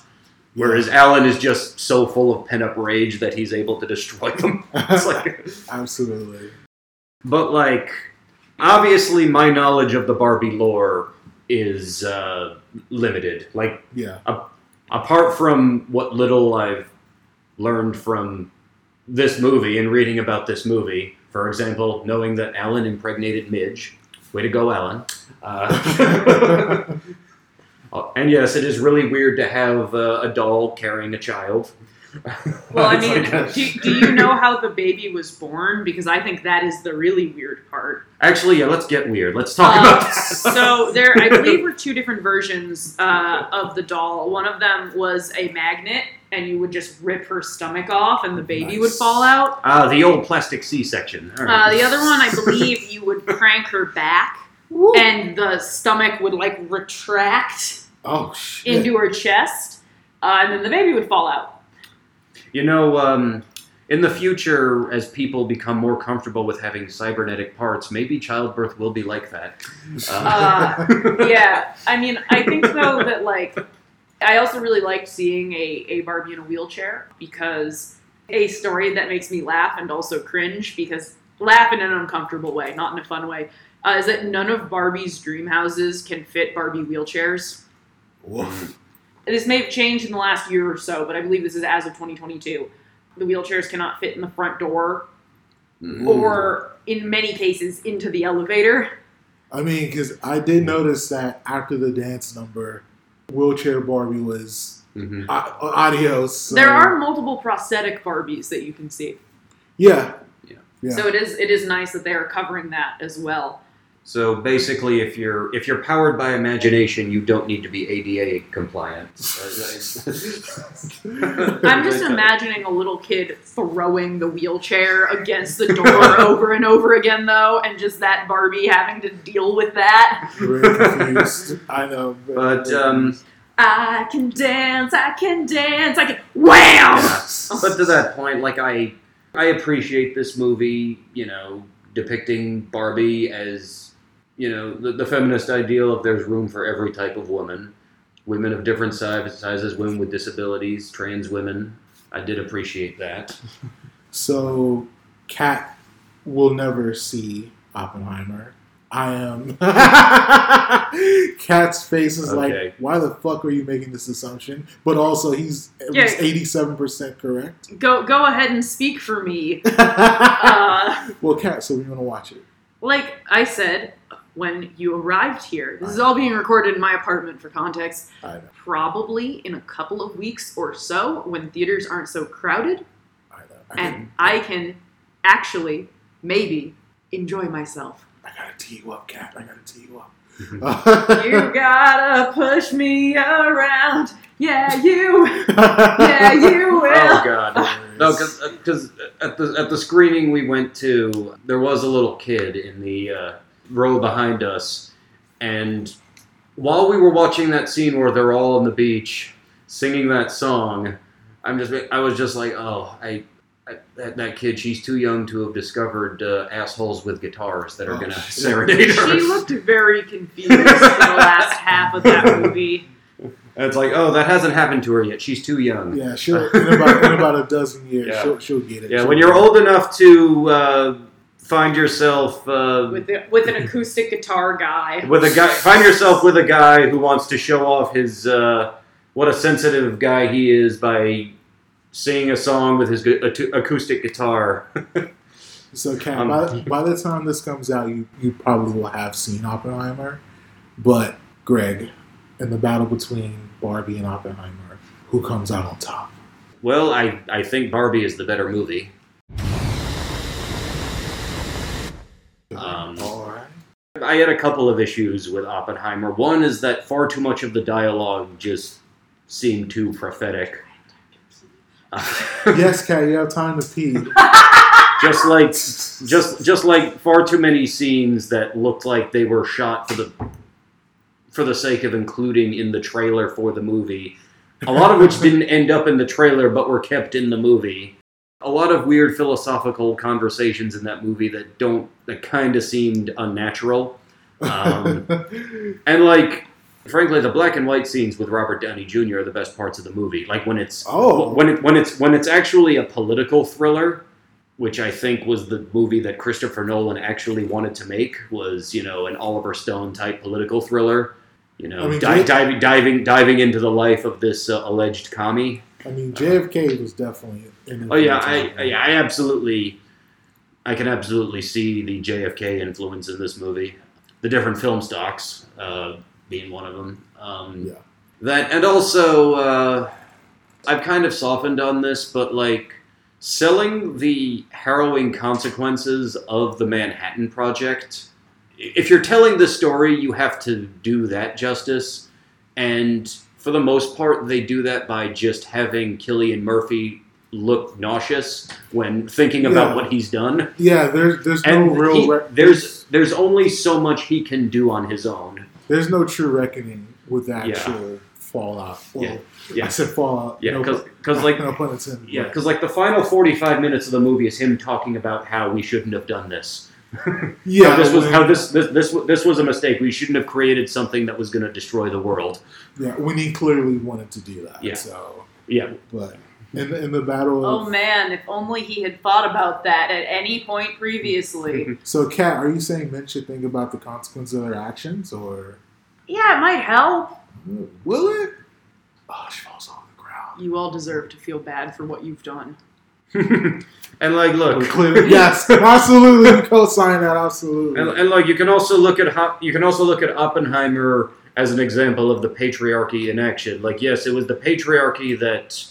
Whereas Allan is just so full of pent up rage that he's able to destroy them. It's like, Absolutely. but like, obviously, my knowledge of the Barbie lore is uh, limited. Like, Yeah. apart from what little I've learned from this movie and reading about this movie, for example, knowing that Allan impregnated Midge. Way to go, Allan. Uh, and yes, it is really weird to have uh, a doll carrying a child. well, I mean, like do, do you know how the baby was born? Because I think that is the really weird part. actually, yeah, let's get weird. Let's talk Uh, about that. so there, I believe, were two different versions uh, of the doll. One of them was a magnet, and you would just rip her stomach off, and the baby would fall out. Ah, the old plastic C-section. All Uh, right. the other one, I believe, you would crank her back, and the stomach would like retract Oh shit. into her chest, uh, and then the baby would fall out. You know, um, in the future, as people become more comfortable with having cybernetic parts, maybe childbirth will be like that. Uh, yeah, I mean, I think though that like, I also really liked seeing a, a Barbie in a wheelchair because a story that makes me laugh and also cringe because laugh in an uncomfortable way, not in a fun way, uh, is that none of Barbie's dream houses can fit Barbie wheelchairs. Woof. This may have changed in the last year or so, but I believe this is as of 2022. The wheelchairs cannot fit in the front door or, in many cases, into the elevator. I mean, because I did notice that after the dance number, wheelchair Barbie was Mhm. uh, adios. so- There are multiple prosthetic Barbies that you can see. Yeah. Yeah. Yeah. So it is it is nice that they are covering that as well. So basically, if you're if you're powered by imagination, you don't need to be ADA compliant. I'm just imagining a little kid throwing the wheelchair against the door over and over again though, and just that Barbie having to deal with that. I know. very But um, I can dance, I can dance, I can Wham! but to that point, like I I appreciate this movie. You know, depicting Barbie as you know the, the feminist ideal of there's room for every type of woman, women of different size, sizes, women with disabilities, trans women. I did appreciate that. So, Kat will never see Oppenheimer. I am. Kat's face is Okay. like, why the fuck are you making this assumption? But also, he's at Yeah. least eighty-seven percent correct. Go go ahead and speak for me. Uh, well, Kat, so we want to watch it. like I said, when you arrived here, this is all being recorded in my apartment for context. I know. Probably in a couple of weeks or so, when theaters aren't so crowded, I know. I, and can, I can actually, maybe, enjoy myself. I gotta tee you up, Kat. I gotta tee you up. You gotta push me around. Yeah, you. Yeah, you will. Oh God. No, because at the at the screening we went to, there was a little kid in the uh, row behind us, and while we were watching that scene where they're all on the beach, singing that song, I'm just I was just like, oh, I. I that, that kid, she's too young to have discovered uh, assholes with guitars that are Oh, gonna serenade her. She looked very confused in the last half of that movie. And it's like, oh, that hasn't happened to her yet. She's too young. Yeah, she'll in about in about a dozen years, Yeah. she'll, she'll get it. Yeah, She'll when you're it. old enough to uh, find yourself uh, With the, with an acoustic guitar guy. with a guy, find yourself with a guy who wants to show off his uh, what a sensitive guy he is by singing a song with his acoustic guitar. So, Kat, Um, by, by the time this comes out, you, you probably will have seen Oppenheimer. But, Greg, in the battle between Barbie and Oppenheimer, who comes out on top? well, I I think Barbie is the better movie. Um, All right. I had a couple of issues with Oppenheimer. One is that far too much of the dialogue just seemed too prophetic. yes, Kat, you have time to pee. just like just just like far too many scenes that looked like they were shot for the for the sake of including in the trailer for the movie. A lot of which didn't end up in the trailer but were kept in the movie. A lot of weird philosophical conversations in that movie that don't that kind of seemed unnatural. Um, and like frankly the black and white scenes with Robert Downey Jr. are the best parts of the movie. Like when it's Oh. when it when it's when it's actually a political thriller, which I think was the movie that Christopher Nolan actually wanted to make was you know an Oliver Stone type political thriller. You know, I mean, di- Jake- diving diving diving into the life of this uh, alleged commie. I mean, JFK was definitely Oh yeah, I, I yeah, I absolutely, I can absolutely see the JFK influence in this movie. The different film stocks uh, being one of them. Um, Yeah. That and also, uh, I've kind of softened on this, but like selling the harrowing consequences of the Manhattan Project. If you're telling the story, you have to do that justice, and for the most part, they do that by just having Cillian Murphy look nauseous when thinking about Yeah. what he's done. Yeah, there's there's no real he- re- there's there's only so much he can do on his own. there's no true reckoning with the Yeah. actual fallout. Well, Yeah. Yeah. I said fallout. Yeah, no, because because like no pun intended. yeah, because like the final forty five minutes of the movie is him talking about how we shouldn't have done this. Yeah, how this was how this this this this was a mistake. We shouldn't have created something that was going to destroy the world. yeah, when he clearly wanted to do that. Yeah. So, Yeah, but in the, in the battle Oh man, if only he had thought about that at any point previously. so, Kat, are you saying men should think about the consequences of their actions, or yeah, it might help. will it? Oh, she falls on the ground. You all deserve to feel bad for what you've done. and like look, oh, Clearly, yes, absolutely, we co-sign that. Absolutely. And, and like you can also look at you can also look at Oppenheimer as an example of the patriarchy in action. Like yes, it was the patriarchy that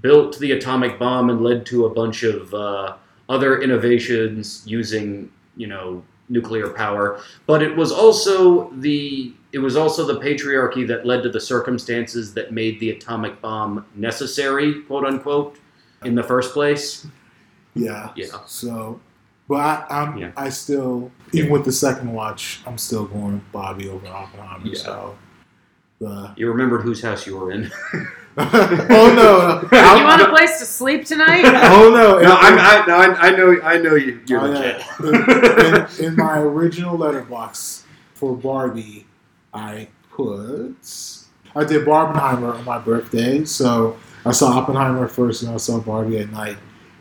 built the atomic bomb and led to a bunch of uh, other innovations using you know nuclear power, but it was also the it was also the patriarchy that led to the circumstances that made the atomic bomb necessary, quote unquote, in the first place. Yeah. Yeah. So, but I, I'm Yeah. I still even with the second watch, I'm still going Barbie over Oppenheimer. Yeah. So, the You remembered whose house you were in. oh no, you I'm- want a place to sleep tonight? oh no, No, I'm, I, no, I, I know, I know you. You're Oh, legit. yeah. in, in my original Letterboxd for Barbie, I put I did Barbenheimer on my birthday, so I saw Oppenheimer first, and I saw Barbie at night.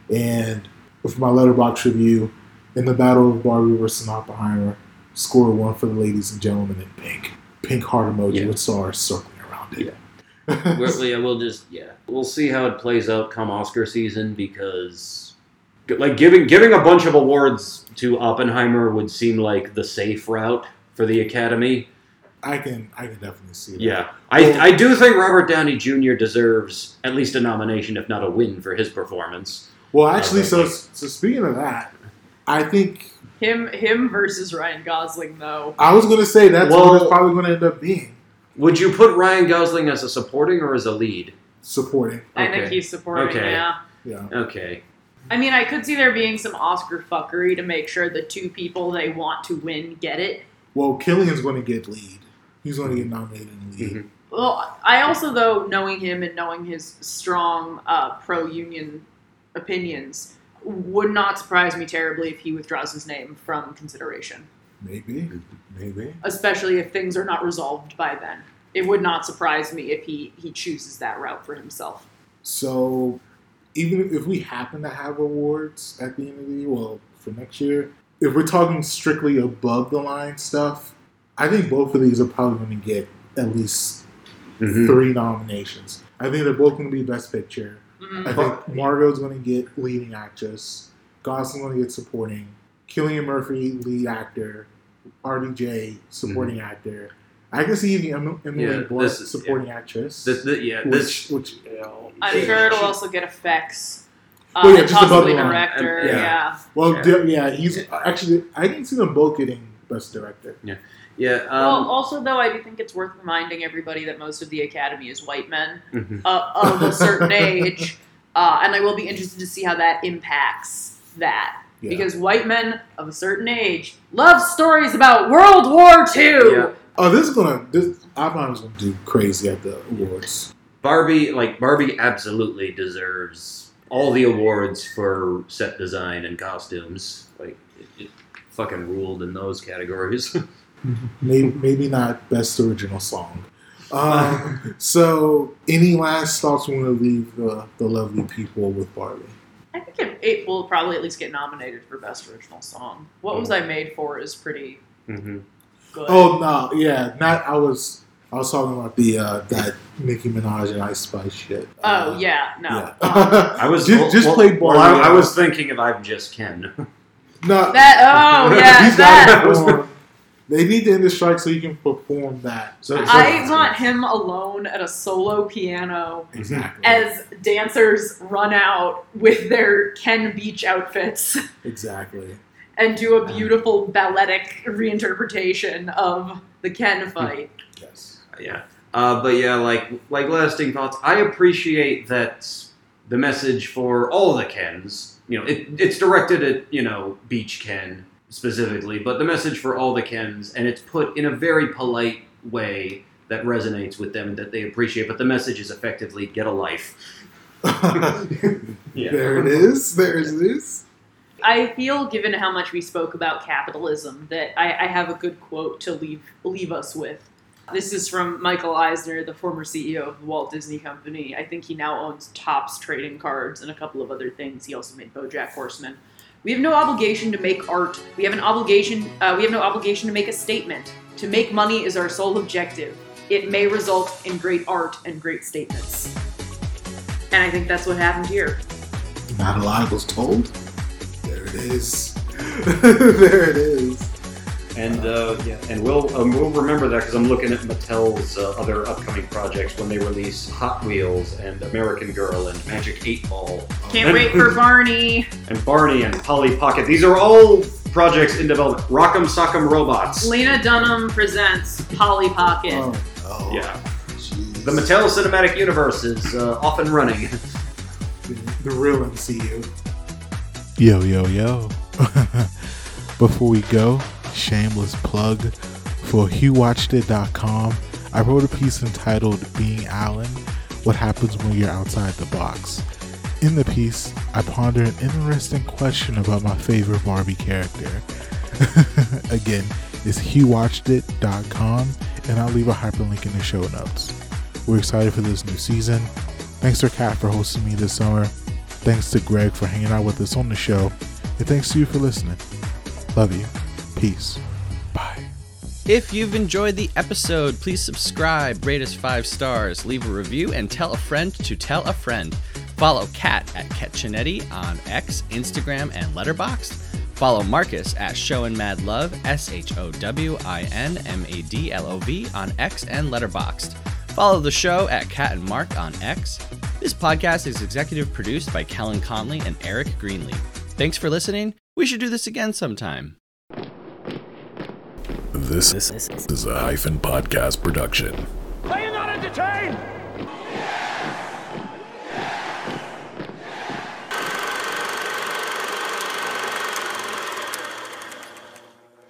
And with my Letterboxd review, in the battle of Barbie versus Oppenheimer, score one for the ladies and gentlemen in pink, pink heart emoji Yeah. with stars circling around it. Yeah, we'll just yeah, we'll see how it plays out come Oscar season because, like, giving giving a bunch of awards to Oppenheimer would seem like the safe route for the Academy. I can I can definitely see that. Yeah, I I do think Robert Downey Jr. deserves at least a nomination, if not a win, for his performance. Well, actually, uh, so so speaking of that, I think him him versus Ryan Gosling though. I was going to say that's Well- what it's probably going to end up being Would you put Ryan Gosling as a supporting or as a lead? supporting. I think Okay. he's supporting, Okay. yeah. Yeah. Okay. I mean, I could see there being some Oscar fuckery to make sure the two people they want to win get it. Well, Cillian's going to get lead. He's going to get nominated in lead. Mhm. Well, I also though knowing him and knowing his strong uh, pro-union opinions would not surprise me terribly if he withdraws his name from consideration, Maybe, maybe. especially if things are not resolved by then. It would not surprise me if he he chooses that route for himself. So, even if we happen to have awards at the end of the year, well, for next year, if we're talking strictly above the line stuff, I think both of these are probably going to get at least Mhm. three nominations. I think they're both going to be Best Picture. Mhm. I think Margot's going to get Leading Actress. Gosling's going to get Supporting. Cillian Murphy, Lead Actor. RDJ, Supporting Actor. I can see even Em- Emily Yeah, Blunt, this is- Supporting Actress. This, this, yeah, which, this which, you know, I'm sure it'll also get effects. Uh, Well, yeah, just above possibly the director. Um, yeah. yeah. Well, Yeah. yeah. yeah, he's actually. I can see them both getting best director. yeah. Um, well, also though, I do think it's worth reminding everybody that most of the Academy is white men mhm. uh, of a certain age, uh, and I will be interested to see how that impacts that. Yeah. Because white men of a certain age love stories about World War II. Yeah. Oh, this is gonna. This Oppenheimer's gonna do crazy at the awards. Barbie, like Barbie, absolutely deserves all the awards for set design and costumes. Like, it, it fucking ruled in those categories. Maybe, maybe not best original song. Um, so, any last thoughts we want to leave the, the lovely people with Barbie? I think it, it will probably at least get nominated for best original song. What was I made for is pretty hmm good. Oh no, yeah, not. I was. I was talking about the uh, that Nicki Minaj and Ice Spice shit. Oh Uh, yeah, no. yeah. Um, I was just, just well, play Barbie. well, I, I was thinking of I'm just Ken. no. that oh yeah, He's gotta that. Perform. They need to end the strike so you can perform that. So- so- I want him alone at a solo piano exactly. as dancers run out with their Ken Beach outfits exactly. and do a beautiful balletic reinterpretation of the Ken fight. Yes. yeah. Uh, but yeah, like like lasting thoughts. I appreciate that the message for all the Kens. You know, it, it's directed at you know Beach Ken specifically, but the message for all the Kens, and it's put in a very polite way that resonates with them that they appreciate. But the message is effectively get a life. Yeah. There it is. There it is. I feel, given how much we spoke about capitalism, that I, I have a good quote to leave leave us with. This is from Michael Eisner, the former CEO of the Walt Disney Company. I think he now owns Topps Trading Cards and a couple of other things. He also made BoJack Horseman. We have no obligation to make art. We have an obligation. Uh, we have no obligation to make a statement. To make money is our sole objective. It may result in great art and great statements. And I think that's what happened here. Not a lie was told. There it is. there it is. And uh, yeah, and we'll um, we'll remember that because I'm looking at Mattel's uh, other upcoming projects when they release Hot Wheels and American Girl and Magic Eight Ball Can't wait for Barney. and Barney and Polly Pocket. These are all projects in development. Rock'em Sock'em Robots. Lena Dunham presents Polly Pocket. Oh, no. Yeah, Jeez. the Mattel Cinematic Universe is uh, off and running. The real MCU. Yo, yo, yo. Before we go, shameless plug for HueWatchedIt.com. I wrote a piece entitled Being Allan What Happens When You're Outside the Box. In the piece, I ponder an interesting question about my favorite Barbie character. Again, it's HueWatchedIt.com, and I'll leave a hyperlink in the show notes. We're excited for this new season. Thanks to Kat for hosting me this summer. Thanks to Greg for hanging out with us on the show. And thanks to you for listening. Love you. Peace. Bye. If you've enjoyed the episode, please subscribe, rate us five stars, leave a review, and tell a friend to tell a friend. Follow Kat at Ketchinetti on X, Instagram, and Letterboxd. Follow Marcus at Showin' Mad Love, S H O W I N M A D L O V on X and Letterboxd. Follow the show at Kat and Marc on X. This podcast is executive produced by Kellen Conley and Eric Greenlee. Thanks for listening. We should do this again sometime. This is a hyphen podcast production. You not entertained?